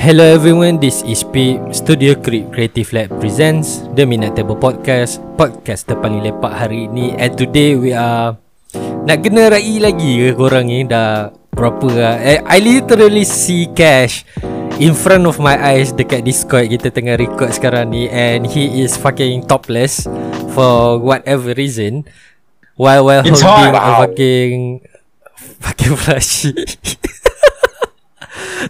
Hello everyone, this is P. Studio Creep Creative Lab presents The Minute Table Podcast Podcast terpaling lepak hari ni And today we are Nak kena rai lagi ke korang ni? Dah berapa lah I literally see Cash In front of my eyes Dekat Discord. Kita tengah record sekarang ni And he is fucking topless For whatever reason. While while It's holding hot, a fucking Fucking flashy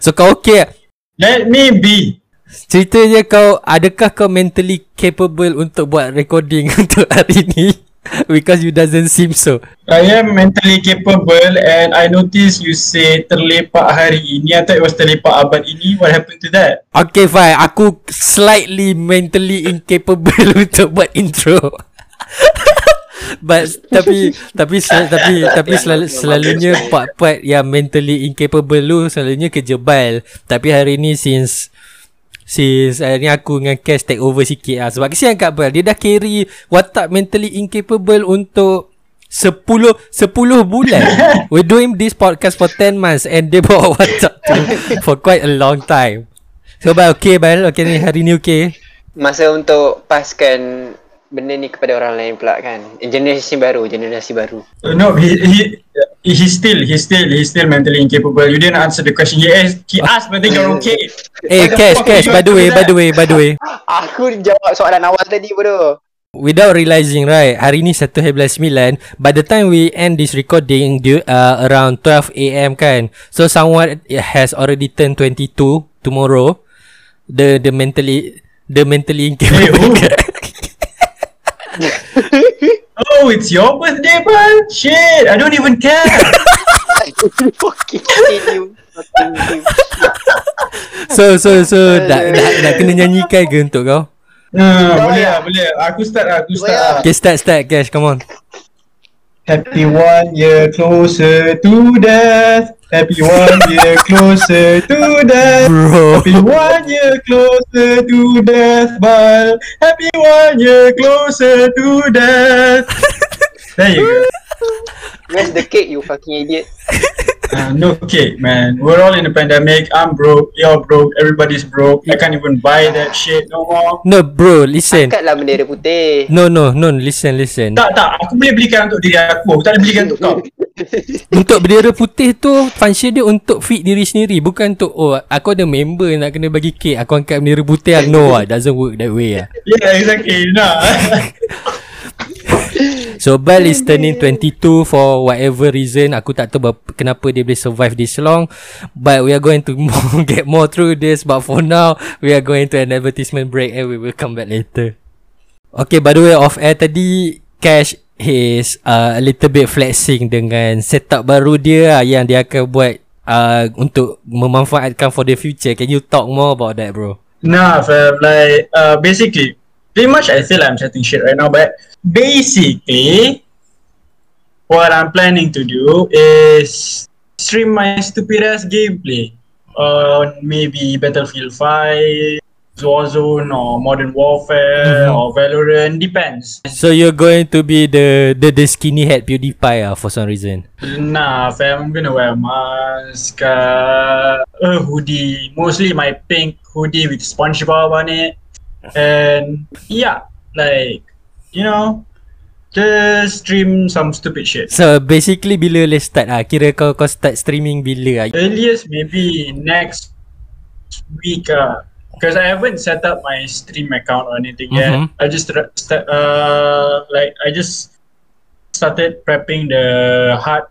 So kau okay? Let me be. Ceritanya kau Adakah kau mentally capable Untuk buat recording Untuk hari ni Because you doesn't seem so I am mentally capable and I notice you say terlepak hari ini. I thought it was terlepak abad ini. What happened to that? Okay fine Aku slightly mentally incapable Untuk buat intro But tapi tapi sel, tapi tapi selalu, selalunya part-part yang mentally incapable lu selalunya kejebal. Tapi hari ni since since hari ni aku dengan Cash take over sikit lah. Sebab kesian Kak Bel dia dah carry watak mentally incapable untuk 10 10 bulan. We're doing this podcast for 10 months and dia bawa watak tu for quite a long time. So Bel okay Bel? Okay ni hari ni okay? Masa untuk paskan benda ni kepada orang lain pula kan. Generasi baru, generasi baru. Uh, no, he he he's still he's still he's still mentally incapable. You didn't answer the question. He asked, he asked whether you're okay. Eh Cash Cash by the way by the way by the way Aku jawab soalan awal tadi bodoh. Without realizing right Hari ni 1 hari bulan 9 By the time we end this recording du- uh, Around 12am kan So someone has already turned 22 Tomorrow The the mentally The mentally incapable who? Oh, it's your birthday, man. Shit, I don't even care. Fucking you. Fucking you. So so so Nak, nak, nak kena nyanyikan ke untuk kau Nah, boleh lah, boleh. Aku start lah, aku start lah. Okay start start Cash come on Happy one year closer to death. Happy one year closer to death. Bro Happy one year closer to death, but happy one year closer to death. There you go. Where's the cake you fucking idiot? Uh, no cake, man. We're all in a pandemic. I'm broke. You're broke. Everybody's broke. I can't even buy that shit no more. No bro listen Angkatlah bendera putih. No no no listen listen Tak, tak. Aku boleh belikan untuk diri aku. Aku tak boleh belikan untuk kau. Untuk bendera putih tu Function dia untuk fit diri sendiri Bukan untuk Oh aku ada member Nak kena bagi kek Aku angkat bendera putih lah. No lah Doesn't work that way lah Yeah, exactly. Nah. So Bal is turning 22 For whatever reason Aku tak tahu berapa- Kenapa dia boleh survive this long But we are going to more, Get more through this But for now We are going to an advertisement break And we will come back later Okay by the way Off air tadi Cash is uh, a little bit flexing dengan setup baru dia lah yang dia akan buat uh, untuk memanfaatkan for the future. Can you talk more about that bro? Nah, fam. Like, uh, basically, pretty much I feel I'm chatting shit right now, but basically, what I'm planning to do is stream my stupid ass gameplay on maybe Battlefield 5, Warzone, or Modern Warfare, Mhm. or Valorant. Depends. So you're going to be the the, the skinny head PewDiePie ah for some reason. Nah, fam, I'm gonna wear a mask, uh, a hoodie, mostly my pink hoodie with SpongeBob on it, and yeah, like you know, just stream some stupid shit. So basically bila boleh start ah? Kira kau kau start streaming bila ah? Earliest maybe next week, uh, because I haven't set up my stream account or anything yet. Mhm. I just uh like I just started prepping the hard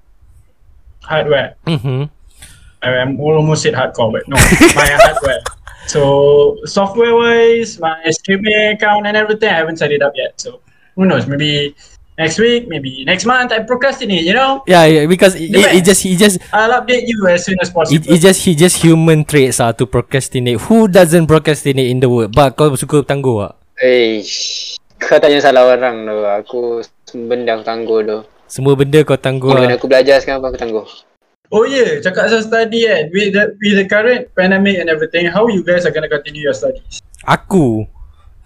hardware. Mhm. I'm almost said hardcore, but no, my hardware. So software wise, my streaming account and everything, I haven't set it up yet. So who knows? Maybe next week, maybe next month. I procrastinate. You know, Yeah, yeah because it, it, it just he just I'll update you as soon as It, possible. it just he just human traits ah to procrastinate. Who doesn't procrastinate in the world? But kau suka tangguh ah. Eish. Kau tanya salah orang tu. Aku benda aku tangguh tu. Semua benda kau tangguh Benda ah. aku belajar sekarang aku tangguh. oh yeah, cakap pasal study kan. With the with the current pandemic and everything, how you guys are gonna continue your studies? Aku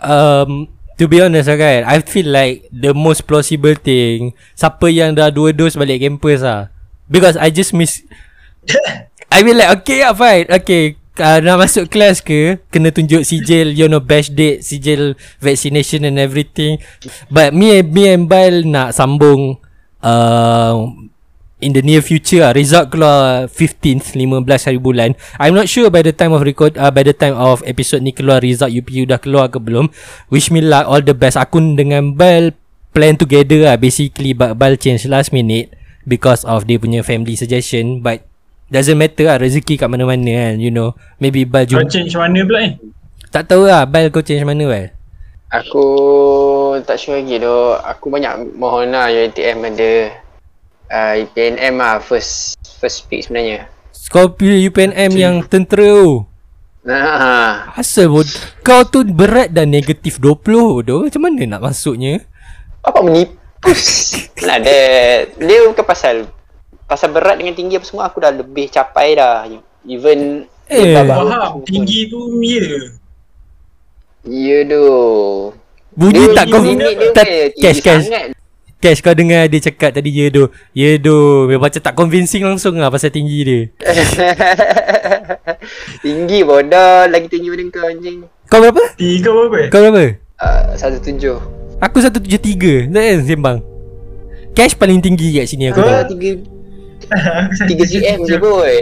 um to be honest lah kan, I feel like the most plausible thing siapa yang dah dua dos balik campus ah. Because I just miss I mean like okay lah fine Okay uh, nak masuk kelas ke kena tunjuk sijil you know batch date sijil vaccination and everything but me me and Bal nak sambung uh, in the near future lah. result keluar 15th 15 hari bulan. I'm not sure by the time of record uh, by the time of episode ni keluar result UPU dah keluar ke belum. Wish me luck all the best. Aku dengan Bal plan together lah. Basically but Bal change last minute because of dia punya family suggestion but Doesn't matter lah. Rezeki kat mana-mana kan You know. Maybe Bal Kau change mana pula ni? Tak tahu lah Bal kau change mana Bal? Aku tak sure lagi tu. Aku banyak mohon lah UiTM ada uh, UPNM lah first first pick sebenarnya. Pilih UPNM yang tentera tu Nah, Asal bod Kau tu berat dan negatif 20 tu Macam mana nak masuknya apa menipu? nah, dia dia bukan pasal pasal berat dengan tinggi apa semua aku dah lebih capai dah. Even Eh, Faham, tinggi tu ya. Ya tu. Bunyi Dia- tak kau tak, Cash cash. Cash kau dengar dia cakap tadi Ya do Ya do Dia macam tak convincing langsung lah Pasal tinggi dia tinggi bodoh lagi tinggi daripada kau anjing. Kau berapa? Tiga berapa eh? Kau berapa? Uh, satu tujuh. Aku 173 Tak kan sembang Cash paling tinggi kat sini aku tahu tiga tiga cm je boy.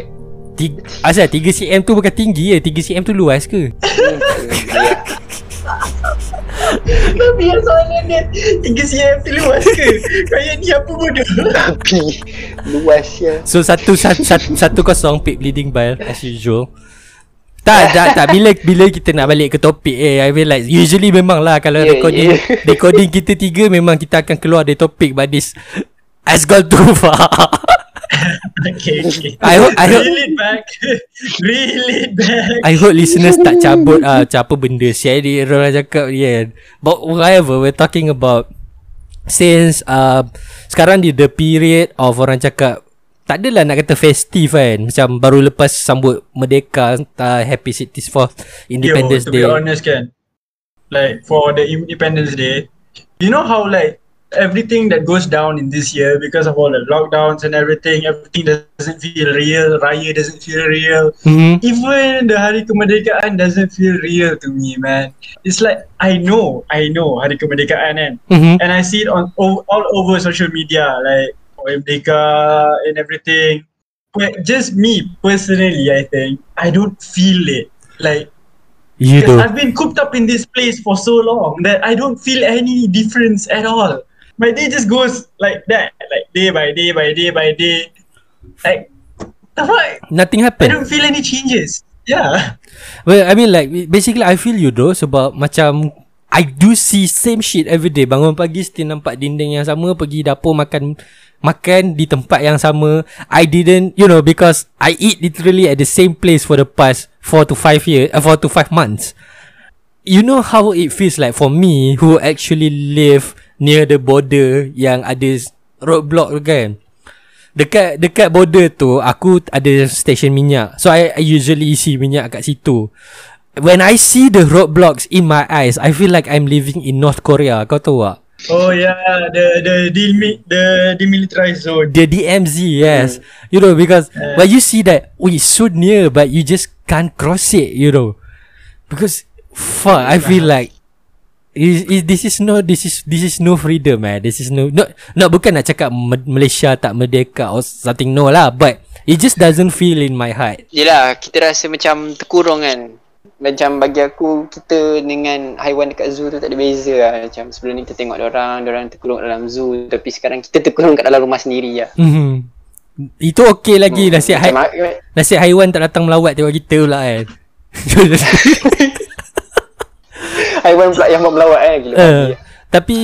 Tiga, Asal 3 cm tu bukan tinggi ya 3 cm tu luas ke? Ya. Tapi yang soalan dia Tiga cm tu luas ke? Kayak ni apa bodoh? Tapi luas ya. So satu satu, satu, satu kosong Pick bleeding bile As usual tak, tak, tak. Bila bila kita nak balik ke topik eh, I mean like usually memang lah kalau Yeah, recording yeah. recording kita tiga memang kita akan keluar dari topik but this has gone too far. Okay, okay. I hope- I hope- Reel it back. Reel it back. I hope listeners tak cabut ah macam apa benda sial dia orang cakap ni kan. But whatever we're talking about since uh, sekarang di the period of orang cakap tak adalah nak kata festive kan macam baru lepas sambut merdeka uh, happy 64th Independence Yo, to Day be honest kan, like for the Independence Day, you know how like everything that goes down in this year because of all the lockdowns and everything, everything doesn't feel real. Raya doesn't feel real. mm-hmm. Even the Hari Kemerdekaan doesn't feel real to me, man. It's like I know, I know Hari Kemerdekaan kan, Mm-hmm. and I see it on all, all over social media, like Merdeka and everything. But just me personally, I think I don't feel it. Like You do I've been cooped up in this place for so long that I don't feel any difference at all. My day just goes like that, like day by day by day by day. Like the fuck? Nothing I happen don't feel any changes. Yeah. Well I mean like Basically I feel you though Sebab macam I do see same shit every day Bangun pagi still nampak dinding yang sama Pergi dapur makan Makan di tempat yang sama I didn't You know because I eat literally at the same place For the past 4 to 5 years uh, 4 to 5 months You know how it feels like for me Who actually live Near the border Yang ada Roadblock tu kan Dekat dekat border tu aku ada stesen minyak. So I, I usually isi minyak kat situ. When I see the roadblocks in my eyes, I feel like I'm living in North Korea. Kau tahu tak? Oh yeah, the the demi- the demilitarized zone. The DMZ, yes. You know because when you see that, oh, it's so near, but you just can't cross it. You know, because fuck, I feel like is, is this is no this is this is no freedom man. This is no not not bukan nak cakap Malaysia tak merdeka or something no lah, but it just doesn't feel in my heart. Yelah, kita rasa macam terkurung kan. Macam bagi aku, kita dengan haiwan dekat zoo tu tak ada beza lah. Macam sebelum ni kita tengok orang, orang terkurung dalam zoo. Tapi sekarang kita terkurung kat dalam rumah sendiri lah. Mhm. Itu okey lagi Hmm, nasib hai- ha- nasib haiwan tak datang melawat tengok kita pula kan. haiwan pula yang buat melawat kan. Gila Uh, tapi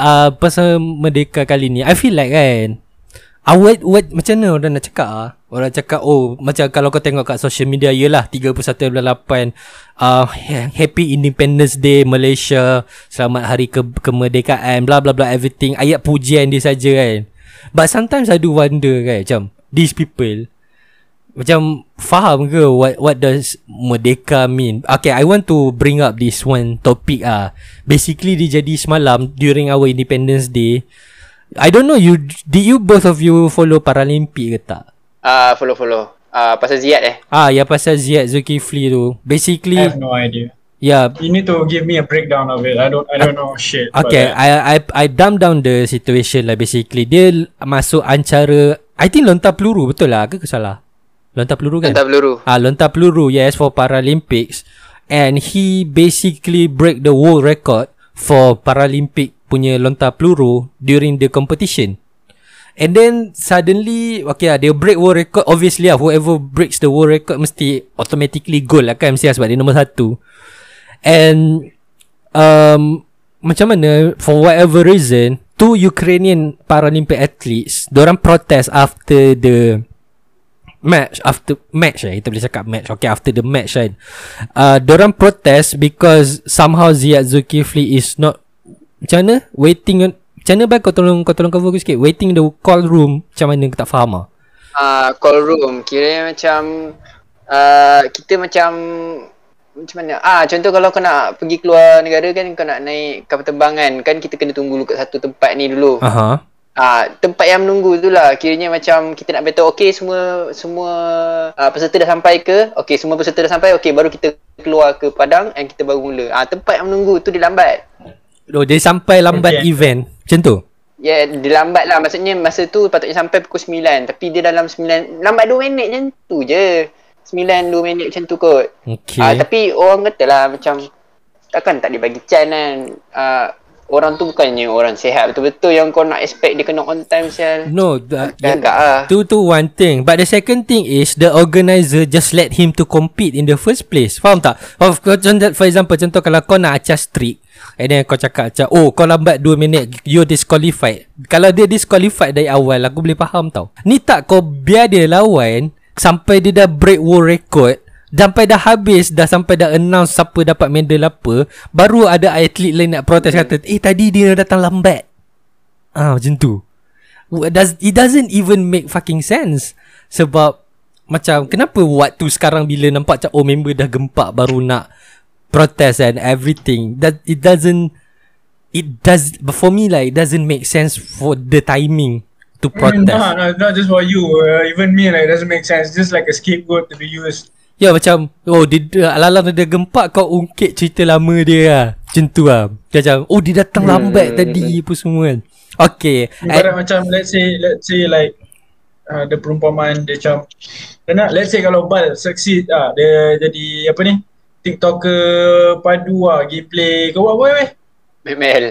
uh, pasal merdeka kali ni I feel like kan uh, what, what, Macam mana orang nak cakap ah? Orang cakap oh Macam kalau kau tengok kat social media Yelah 31.8 uh, Happy Independence Day Malaysia Selamat Hari ke- Kemerdekaan Blah blah blah everything Ayat pujian dia saja kan But sometimes I do wonder kan Macam These people macam faham ke what what does merdeka mean? Okay, I want to bring up this one topic ah. Basically dia jadi semalam during our Independence Day. I don't know you did you both of you follow Paralympic ke tak? Ah, follow follow. uh, pasal Ziyad eh. Ah, ya pasal Ziyad Zulkifli tu. I Basically, have no idea. yeah. You need to give me a breakdown of it. I don't I don't know shit. Okay, I. I I dumb down the situation lah basically. Dia masuk ancara I think lontar peluru betul lah ke ke salah? Lontar peluru kan? Entah peluru. Ah, lontar peluru yes for Paralympics and he basically break the world record for Paralympic punya lontar peluru during the competition. And then suddenly okay lah dia break world record obviously lah whoever breaks the world record mesti automatically goal lah kan mesti lah sebab dia nombor satu. And um, macam mana for whatever reason two Ukrainian Paralympic athletes orang protest after the match after match eh kita boleh cakap match okay after the match kan uh, orang protest because somehow Ziyad Zulkifli is not macam mana waiting on macam mana bang kau tolong kau tolong cover aku sikit waiting the call room macam mana aku tak faham ah Uh, call room. Kira macam uh, kita macam macam mana? Ah, contoh kalau kau nak pergi keluar negara kan kau nak naik kapal terbang kan, kan kita kena tunggu dulu kat satu tempat ni dulu. aha Ah, tempat yang menunggu tu lah. Kiranya macam kita nak beritahu okey semua semua uh, peserta dah sampai ke? Okey, semua peserta dah sampai. Okey, baru kita keluar ke padang and kita baru mula. Ah, tempat yang menunggu tu dia lambat. oh dia sampai lambat Okay. event macam tu Ya, yeah, dia lambat lah. Maksudnya masa tu patutnya sampai pukul 9. Tapi dia dalam 9, lambat 2 minit macam tu je. 9, 2 minit macam tu kot. okay Ah, tapi orang kata lah macam, takkan tak dibagi can kan. Ah, orang tu bukannya orang sihat betul-betul yang kau nak expect dia kena on time sial. no the, Agak lah. Tu tu one thing But the second thing is The organizer just let him to compete In the first place Faham tak? Of, contoh, for example Contoh kalau kau nak acah streak And then kau cakap macam Oh kau lambat 2 minit You're disqualified Kalau dia disqualified dari awal Aku boleh faham tau Ni tak kau biar dia lawan Sampai dia dah break world record Sampai dah habis Dah sampai dah announce Siapa dapat medal apa Baru ada atlet lain nak protes kata Eh tadi dia datang lambat Ah macam tu does it doesn't even make fucking sense sebab macam kenapa waktu sekarang bila nampak macam oh member dah gempak baru nak protest and everything that it doesn't it does but for me like it doesn't make sense for the timing to Mm, protest Nah, nah, not just for you. Uh, even me, like, doesn't make sense. Just like a scapegoat to be used. Ya macam Oh dia, dia Alang-alang dia gempak Kau ungkit cerita lama dia lah Macam tu lah Dia macam Oh dia datang lambat tadi Apa semua kan Okay Ibarat macam let's say let's say like uh, the perumpamaan dia macam dia nak let's say kalau Bal succeed ah dia jadi apa ni TikToker padu ah gameplay kau buat apa weh? ML.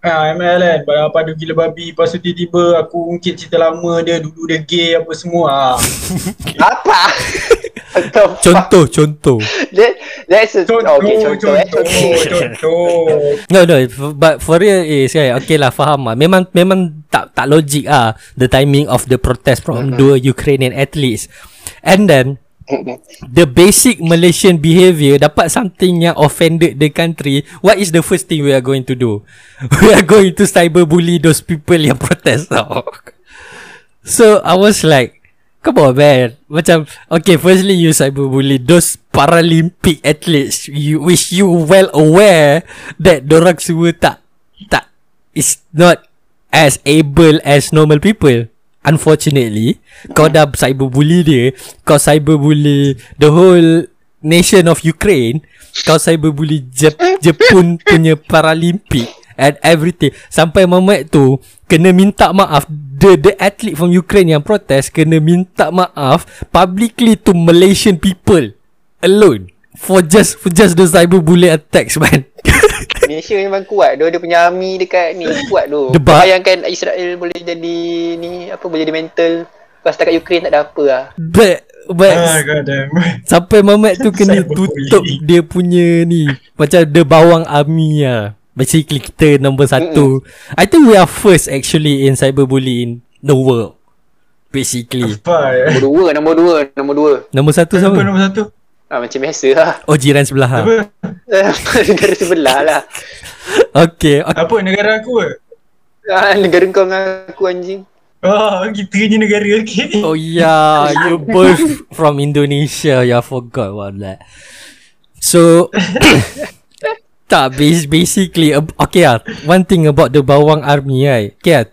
Ah ML kan pada padu gila babi lepas tu tiba-tiba aku ungkit cerita lama dia dulu dia gay apa semua ah. Apa? Contoh. Contoh That, that's a, Contoh, okay, contoh, eh. contoh, Okay. contoh. No no But for real is kan Okay lah faham lah. Memang memang tak tak logik ah The timing of the protest From dua Ukrainian athletes. And then The basic Malaysian behaviour Dapat something yang Offended the country What is the first thing We are going to do? We are going to cyberbully Those people yang protest tau. So I was like Come on man. Macam Okay firstly you cyberbully Those Paralympic athletes. You, Which you well aware That dorang semua tak Tak Is not As able as normal people. Unfortunately Kau dah cyberbully dia Kau cyberbully The whole Nation of Ukraine Kau cyberbully Jep, Jepun punya Paralympic And everything Sampai moment tu Kena minta maaf The the athlete from Ukraine yang protest Kena minta maaf Publicly to Malaysian people Alone For just For just the cyberbully attacks man Malaysia memang kuat. Dia dia punya army dekat ni kuat tu. Bayangkan Israel boleh jadi ni apa boleh jadi mental. Lepas setakat Ukraine tak ada apa lah. But But Ah god damn. Sampai Mamat tu kena tutup dia punya ni Macam the bawang army lah Basically kita nombor satu I think we are first actually in cyberbully in the world Basically? Nombor dua, nombor dua, nombor dua. Nombor satu sama nombor satu? Ah, macam biasa lah. Oh jiran sebelah. Apa? negara sebelah lah. Okay, okay. Apa negara aku ke? Ah, negara kau dengan aku anjing. Oh, kita ni negara okey. Oh yeah You both from Indonesia You forgot about that So Tak bas- Basically Okay lah One thing about the Bawang Army right Okay lah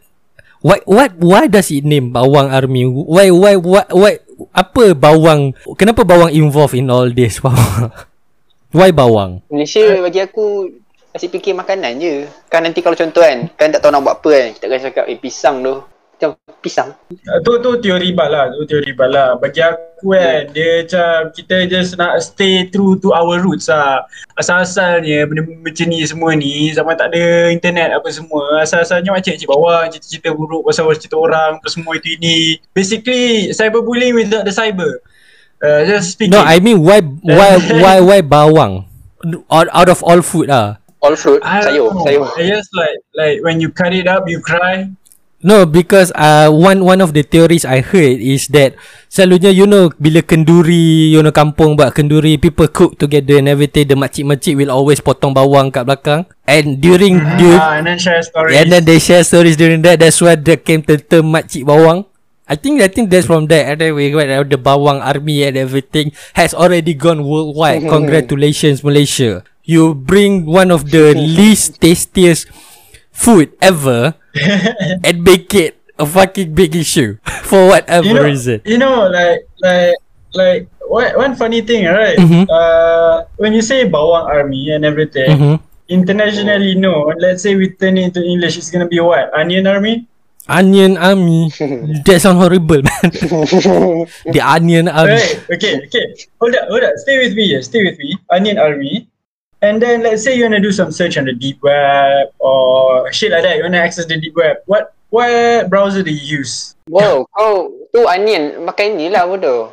What what why does it name Bawang Army? Why why why why apa bawang kenapa bawang involved in all this? Why bawang? Malaysia bagi aku asyik fikir makanan je. Kan nanti kalau contoh kan, kan tak tahu nak buat apa kan. Kita akan cakap, eh pisang tu. Macam pisang. Uh, tu tu teori bala, tu teori bala. Bagi aku kan, dia macam kita just nak stay true to our roots lah. Asal-asalnya benda macam ni semua ni, zaman tak ada internet apa semua, asal-asalnya macam cik bawah, cerita-cerita buruk pasal cerita orang, apa semua itu ini. Basically, cyberbullying without the cyber. Uh, just speaking. No, I mean why why why why bawang? Out, out of all food ah. All fruit, sayur, sayur. I just like like when you cut it up, you cry. No, because uh one one of the theories I heard is that selalunya you know bila kenduri you know kampung buat kenduri people cook together and everything the makcik-makcik will always potong bawang kat belakang and during du- Ah, and then share stories. and then they share stories during that that's why there came the term makcik bawang. I think I think that's from there. And then we got uh, the bawang army and everything has already gone worldwide. Congratulations Malaysia. You bring one of the least tastiest food ever and make it a fucking big issue for whatever you know, reason. You know, like like like what one funny thing, right? Mhm. Uh, when you say bawang army and everything, Mhm. internationally known, let's say we turn it into English, it's gonna be what? Onion army? Onion army. that sounds horrible, man. the onion army. Right. Okay. Okay. Hold up. Hold up. Stay with me. Yeah. Stay with me. Onion army. And then let's say you wanna do some search on the deep web or shit like that. You wanna access the deep web. What what browser do you use? Wow, kau tu onion makan ni lah bodoh.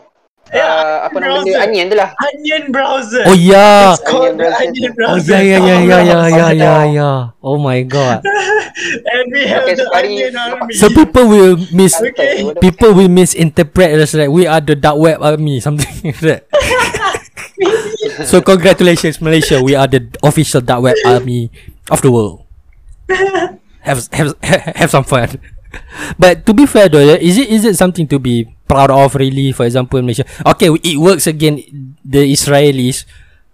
Ya, uh, apa nama browser. benda onion tu lah. Onion browser. Oh yeah. It's called Onion the browser. onion Oh browser. yeah yeah yeah yeah yeah yeah Oh, yeah yeah. Oh my god. and we have Okay, the Safari- onion army. So people will miss Okay. people will misinterpret as like we are the dark web army something like that. so congratulations Malaysia, we are the official dark web army of the world. Have have have some fun. But to be fair though, is it is it something to be proud of really? For example, Malaysia. Okay, it works again the Israelis.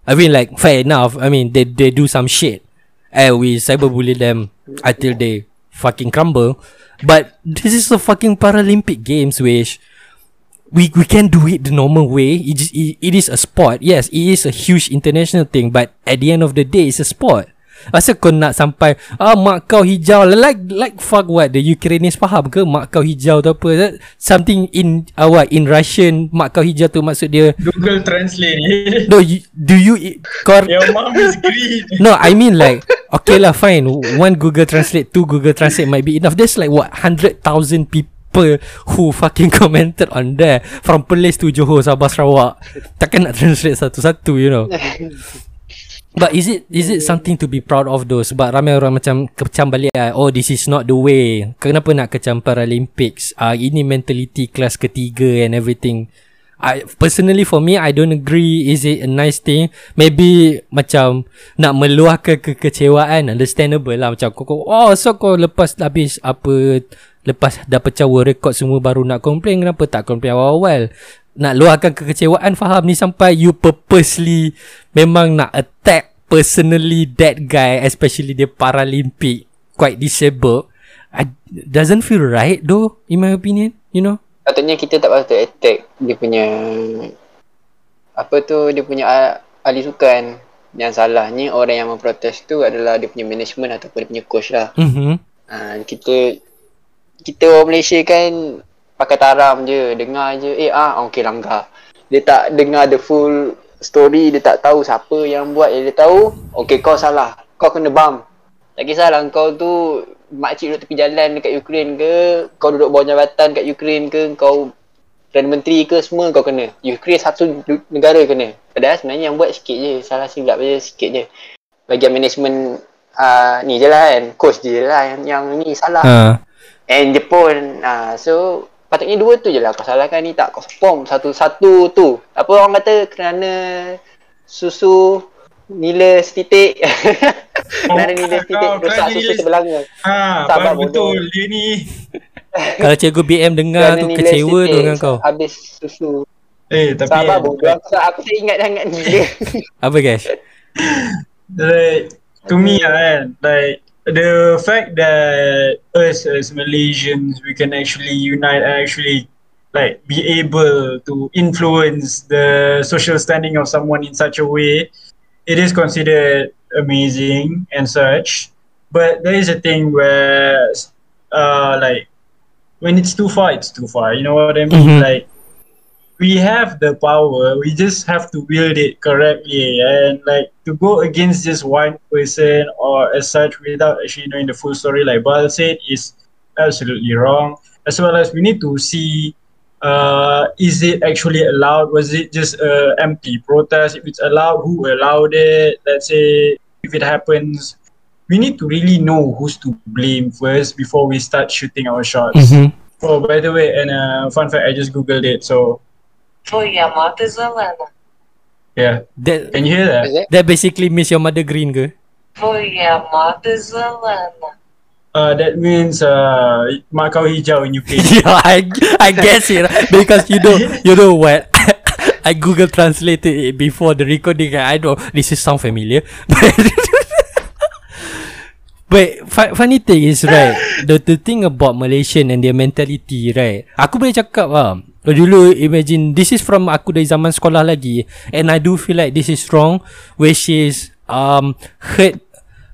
I mean, like fair enough. I mean, they they do some shit, and we cyberbully them until they fucking crumble. But this is a fucking Paralympic Games, which we we can do it the normal way. It, just, it it is a sport. Yes, it is a huge international thing. But at the end of the day, it's a sport. Asal kau nak sampai ah mak kau hijau like like fuck what the Ukrainians faham ke mak kau hijau tu apa That something in uh, what in Russian mak kau hijau tu maksud dia Google Translate. no you, do you kau Your mom is green. No, I mean like okay lah fine. One Google Translate, two Google Translate might be enough. There's like what hundred thousand people who fucking commented on there from Perlis to Johor, Sabah, Sarawak. Takkan nak translate satu-satu, you know. But is it is it something to be proud of though? Sebab ramai orang macam kecam balik ah, oh this is not the way. Kenapa nak kecam Paralympics? Ah uh, ini mentality kelas ketiga and everything. I personally for me I don't agree is it a nice thing maybe macam nak meluahkan kekecewaan understandable lah macam kau, kau oh so kau lepas habis apa lepas dah pecah record semua baru nak complain kenapa tak complain awal-awal? Nak luahkan kekecewaan faham? Ni sampai you purposely memang nak attack personally that guy especially dia Paralympic quite disabled I, doesn't feel right though in my opinion you know? Patutnya kita tak patut attack dia punya apa tu dia punya ah- ahli sukan. Yang salahnya orang yang memprotes tu adalah dia punya management ataupun dia punya coach lah. mhm Ha, kita kita orang Malaysia kan pakai taram je, dengar je, eh ah okey langgar. Dia tak dengar the full story, dia tak tahu siapa yang buat, dia tahu, okey kau salah, kau kena bam. Tak kisahlah kau tu makcik duduk tepi jalan dekat Ukraine ke, kau duduk bawah jabatan kat Ukraine ke, kau Perdana Menteri ke semua kau kena. Ukraine satu negara kena. Padahal sebenarnya yang buat sikit je, salah silap je sikit je. Bagian management uh, ni je lah kan, coach je lah yang, yang ni salah. ha And Jepun uh, So Patutnya dua tu je lah. Kau salahkan ni tak Kau spom satu-satu tu. Apa orang kata Kerana Susu Nila setitik. Kerana nila setitik Rosak susu sebelanga Ha, Sabar, betul dia ni. Kalau cikgu BM dengar Kerana tu kecewa tu dengan kau. Habis susu. Eh, tapi Sabar bodoh. Aku, aku tak ingat sangat nila Apa guys? like to me lah kan. Like the fact that us as Malaysians we can actually unite and actually like be able to influence the social standing of someone in such a way, it is considered amazing and such. But there is a thing where, uh, like, when it's too far, it's too far. You know what I mean? Mhm. Like, we have the power. We just have to wield it correctly, and like to go against just one person or as such without actually knowing the full story, like Bal said, is absolutely wrong. As well as we need to see uh, is it actually allowed? Was it just a empty protest? If it's allowed, who allowed it? Let's say if it happens, we need to really know who's to blame first before we start shooting our shots. Mm-hmm. Oh, by the way, and uh, fun fact, I just googled it. So Твоя мати зелена. yeah, That can you hear that? Is that? that basically means your mother green ke? Твоя мати зелена. Uh, that means uh, mak kau hijau in UK. yeah, I I guess it because you know you know what. I Google translated it before the recording. and I know this is sound familiar, but fu- funny thing is right. The the thing about Malaysian and their mentality right. Aku boleh cakap lah. Dulu imagine this is from aku dari zaman sekolah lagi. And I do feel like this is wrong which is um hurt.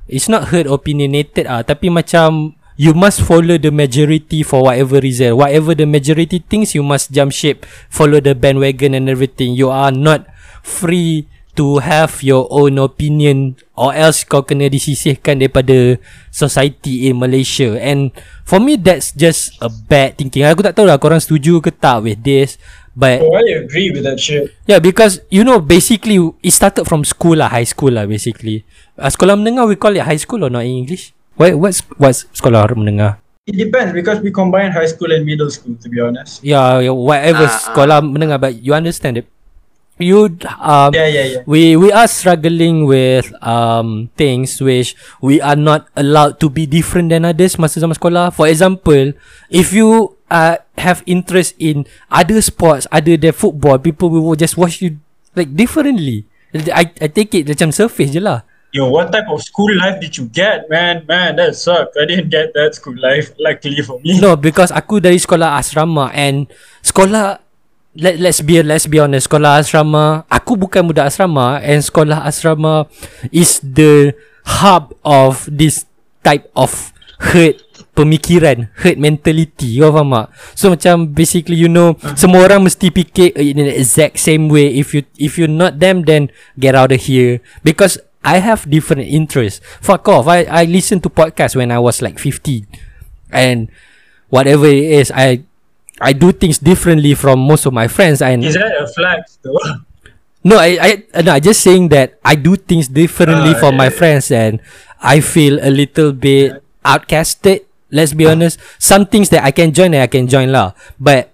It's not hurt opinionated ah tapi macam you must follow the majority for whatever reason. Whatever the majority thinks you must jump ship follow the bandwagon and everything. You are not free to have your own opinion or else kau kena disisihkan daripada society in Malaysia and for me that's just a bad thinking aku tak tahu lah korang setuju ke tak with this but Oh, I agree with that shit. Yeah, because you know basically it started from school lah, high school lah basically. Uh, sekolah menengah we call it high school or not in English? What what's what's sekolah menengah? It depends because we combine high school and middle school. To be honest. Yeah, yeah whatever ah. sekolah menengah but you understand it. You um Yeah, yeah, yeah. we we are struggling with um things which we are not allowed to be different than others masa zaman sekolah. For example, if you uh have interest in other sports other than football, people will just watch you like differently. I I take it macam surface je lah. Yo, what type of school life did you get, man? Man, that sucked. I didn't get that school life. Luckily for me. No, because aku dari sekolah asrama and sekolah let let's be let's be honest, sekolah asrama aku bukan budak asrama and sekolah asrama is the hub of this type of hurt pemikiran, hurt mentality. Kau faham tak? So macam basically you know semua orang mesti fikir in the exact same way if you if you not them then get out of here because I have different interests. Fuck off. I I listen to podcast when I was like 15 and whatever it is I I do things differently from most of my friends and Is that a flex no I I no I just saying that I do things differently Ah, from yeah, my yeah. friends and I feel a little bit outcasted let's be honest. Some things that I can join I can join lah. But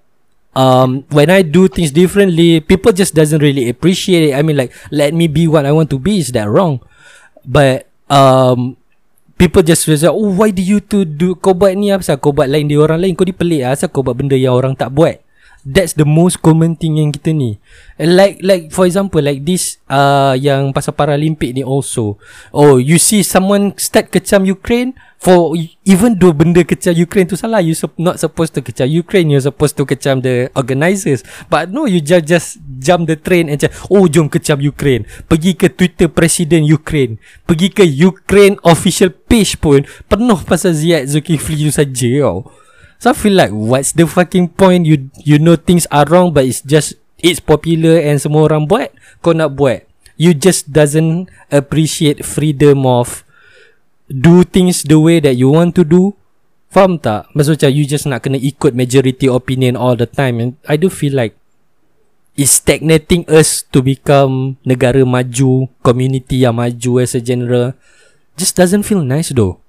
um when I do things differently people just doesn't really appreciate it. I mean like let me be what I want to be is that wrong? But um people just say oh why do you to do kau buat ni? Apa kau buat lain dia orang lain. Kau ni pelik ah asal kau buat benda yang orang tak buat that's the most common thing yang kita ni. Like like for example like this uh yang pasal Paralympic ni also. Oh you see someone start kecam Ukraine for even though benda kecam Ukraine tu salah you sup- not supposed to kecam Ukraine you're supposed to kecam the organisers but no you just just jump the train and cakap oh jom kecam Ukraine. Pergi ke Twitter Presiden Ukraine. Pergi ke Ukraine official page pun penuh pasal Ziad Zulkifli tu saja tau So I feel like what's the fucking point? You you know things are wrong but it's just it's popular and semua orang buat. Kau nak buat. You just doesn't appreciate freedom of do things the way that you want to do. Faham tak? Maksud you just nak kena ikut majority opinion all the time. And I do feel like it's stagnating us to become negara maju community yang maju as a general. Just doesn't feel nice though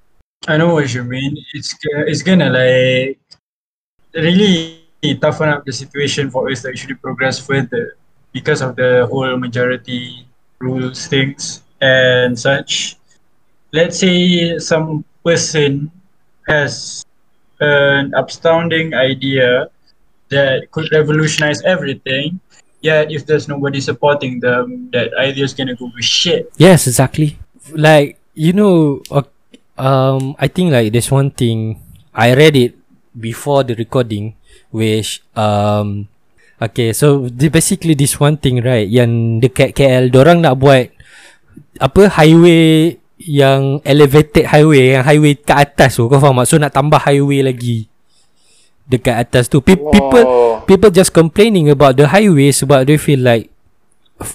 I know what you mean. It's it's gonna like really toughen up the situation for us to actually progress further because of the whole majority rules things and such. Let's say some person has an astounding idea that could revolutionize everything. Yet, if there's nobody supporting them, that idea is gonna go to shit. Yes, exactly. Like you know, uh, um, I think like there's one thing I read it before the recording which um okay so the, basically this one thing right yang dekat KL orang nak buat apa highway yang elevated highway yang highway ke atas tu kau faham tak so nak tambah highway lagi dekat atas tu Pe- people Oh. people just complaining about the highway sebab they feel like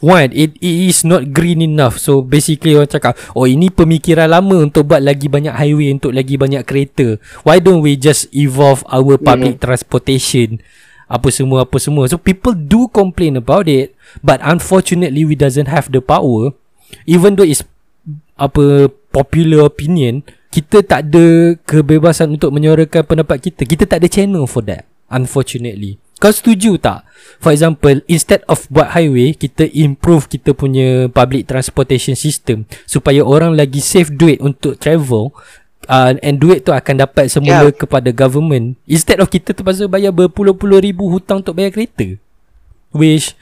one it, it is not green enough. So basically orang cakap oh ini pemikiran lama untuk buat lagi banyak highway untuk lagi banyak kereta. Why don't we just evolve our public transportation? Apa semua apa semua. So people do complain about it but unfortunately we doesn't have the power. Even though it's apa popular opinion kita tak ada kebebasan untuk menyuarakan pendapat kita. Kita tak ada channel for that unfortunately kau setuju tak? For example instead of buat highway kita improve kita punya public transportation system supaya orang lagi save duit untuk travel uh, and duit tu akan dapat semula Yeah. kepada government. Instead of kita terpaksa bayar berpuluh-puluh ribu hutang untuk bayar kereta. Which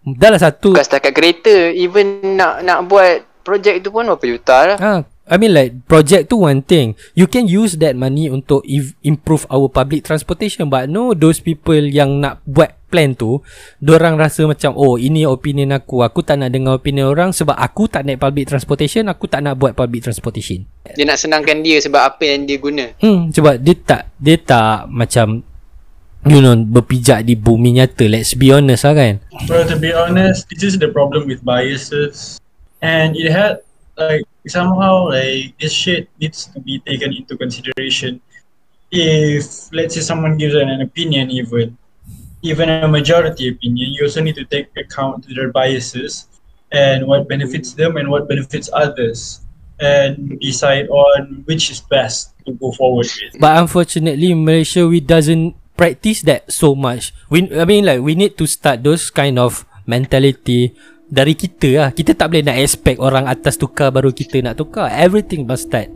dah lah satu. Bukan setakat kereta Even nak nak buat Projek tu pun berapa juta lah. Ah, I mean like project tu one thing. You can use that money untuk ev- improve our public transportation but no those people yang nak buat plan tu, orang rasa macam oh ini opinion aku. Aku tak nak dengar opinion orang sebab aku tak naik public transportation, aku tak nak buat public transportation. Dia nak senangkan dia Sebab apa yang dia guna Hmm, sebab dia tak dia tak macam you know berpijak di bumi nyata. Let's be honest lah kan. Well, to be honest, this is the problem with biases, and it had like somehow like this shit needs to be taken into consideration. If let's say someone gives an, an opinion, even even a majority opinion, you also need to take account their biases and what benefits them and what benefits others, and decide on which is best to go forward with. But unfortunately Malaysia we doesn't practice that so much. We I mean like we need to start those kind of mentality dari kita lah. Kita tak boleh nak expect orang atas tukar baru kita nak tukar. Everything must start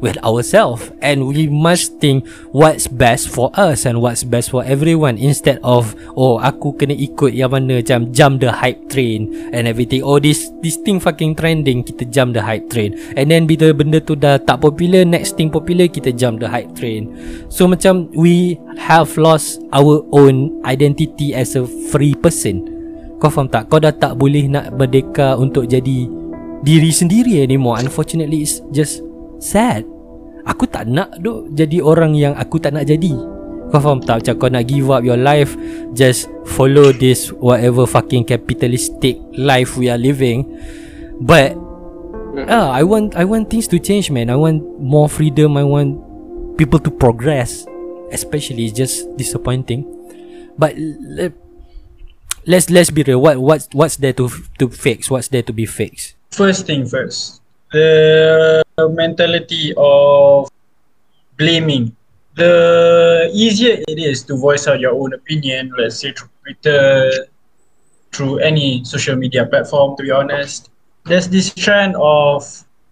with ourselves. And we must think what's best for us and what's best for everyone. Instead of oh aku kena ikut yang mana macam jump the hype train and everything. Oh this this thing fucking trending kita jump the hype train. And then bila benda tu dah tak popular next thing popular kita jump the hype train. So macam we have lost our own identity as a free person kau faham tak? Kau dah tak boleh nak merdeka untuk jadi diri sendiri anymore. Unfortunately it's just sad. Aku tak nak duk jadi orang yang aku tak nak jadi. Kau faham tak? Macam kau nak give up your life Just follow this whatever fucking capitalistic life we are living. But ah, I want I want things to change man. I want more freedom. I want people to progress. Especially it's just disappointing. But let's let's be real what what's what's there to to fix what's there to be fixed first thing first, the mentality of blaming. The easier it is to voice out your own opinion, let's say through Twitter, through any social media platform, to be honest, there's this trend of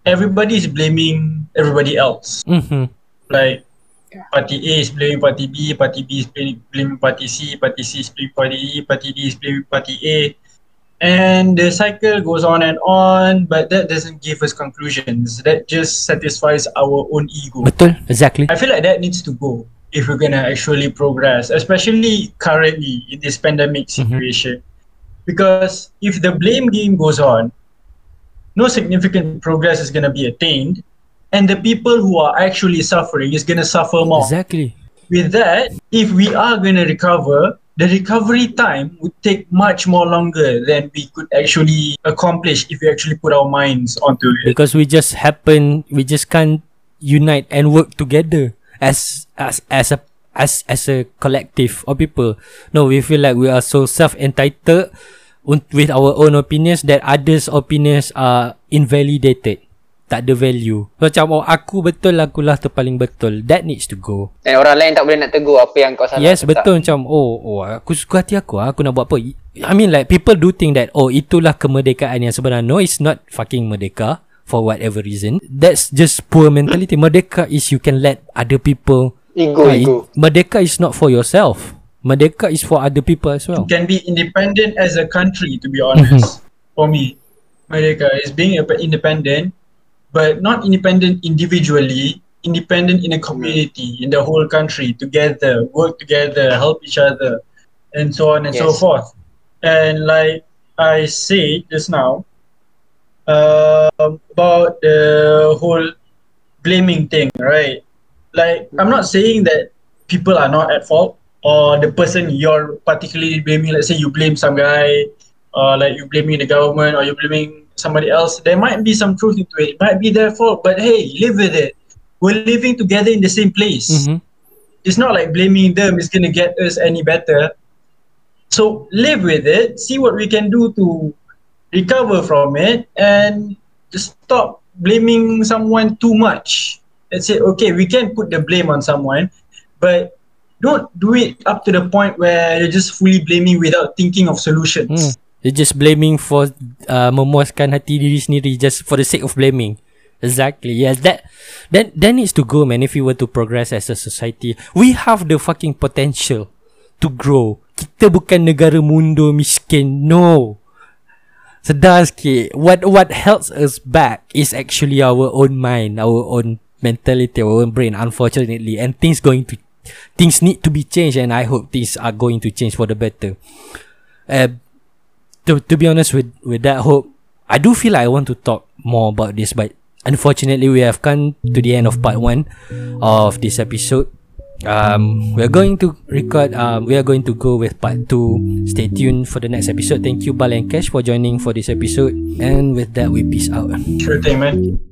everybody's blaming everybody else. mm-hmm. Like, party A is blaming party B, party B is blaming, blaming party C, party C is blaming party E, party D is blaming party A. And the cycle goes on and on but that doesn't give us conclusions. That just satisfies our own ego. Betul Exactly. I feel like that needs to go if we're gonna actually progress especially currently in this pandemic mm-hmm. situation. Because if the blame game goes on no significant progress is gonna be attained and the people who are actually suffering is gonna suffer more. Exactly. With that, if we are going to recover, the recovery time would take much more longer than we could actually accomplish if we actually put our minds onto it. because we just happen we just can't unite and work together as as as a as as a collective of people. No we feel like we are so self entitled with our own opinions that others opinions are invalidated tak ada value. Macam oh aku betul akulah tu paling betul. That needs to go. Dan orang lain tak boleh nak tegur Apa yang kau salah Yes ke tak. betul. Macam oh oh aku suka hati aku. Ah, aku nak buat apa? I mean like people do think that oh itulah kemerdekaan yang sebenar. No it's not fucking merdeka. For whatever reason. That's just poor mentality. Merdeka is you can let other people Ego Ah, ego. Merdeka is not for yourself. Merdeka is for other people as well. Can be independent as a country, to be honest. For me, America is being independent, but not independent individually, independent in a community, in the whole country, together, work together, help each other, and so on and so forth. And like I said just now, um, about the whole blaming thing, right? Like, I'm not saying that people are not at fault or the person you're particularly blaming, let's say you blame some guy, or like you blaming the government or you're blaming somebody else, there might be some truth into it. It might be their fault, but hey, live with it. We're living together in the same place. Mm-hmm. It's not like blaming them is going to get us any better. So live with it, see what we can do to recover from it, and just stop blaming someone too much. Let's say, okay, we can put the blame on someone, but don't do it up to the point where you're just fully blaming without thinking of solutions. Hmm. You're just blaming for uh, memuaskan hati diri sendiri just for the sake of blaming. Exactly. Yes, that that that needs to go, man. If we were to progress as a society, we have the fucking potential to grow. Kita bukan negara mundur miskin. No. Sedar sikit. What what helps us back is actually our own mind, our own mentality, our own brain. Unfortunately, and things going to things need to be changed, and I hope things are going to change for the better. Uh, to to be honest with with that hope, I do feel like I want to talk more about this, but unfortunately, we have come to the end of part one of this episode. Um, we are going to record. Um, we are going to go with part two. Stay tuned for the next episode. Thank you, Bal and Cash, for joining for this episode. And with that, we peace out. Sure thing, man.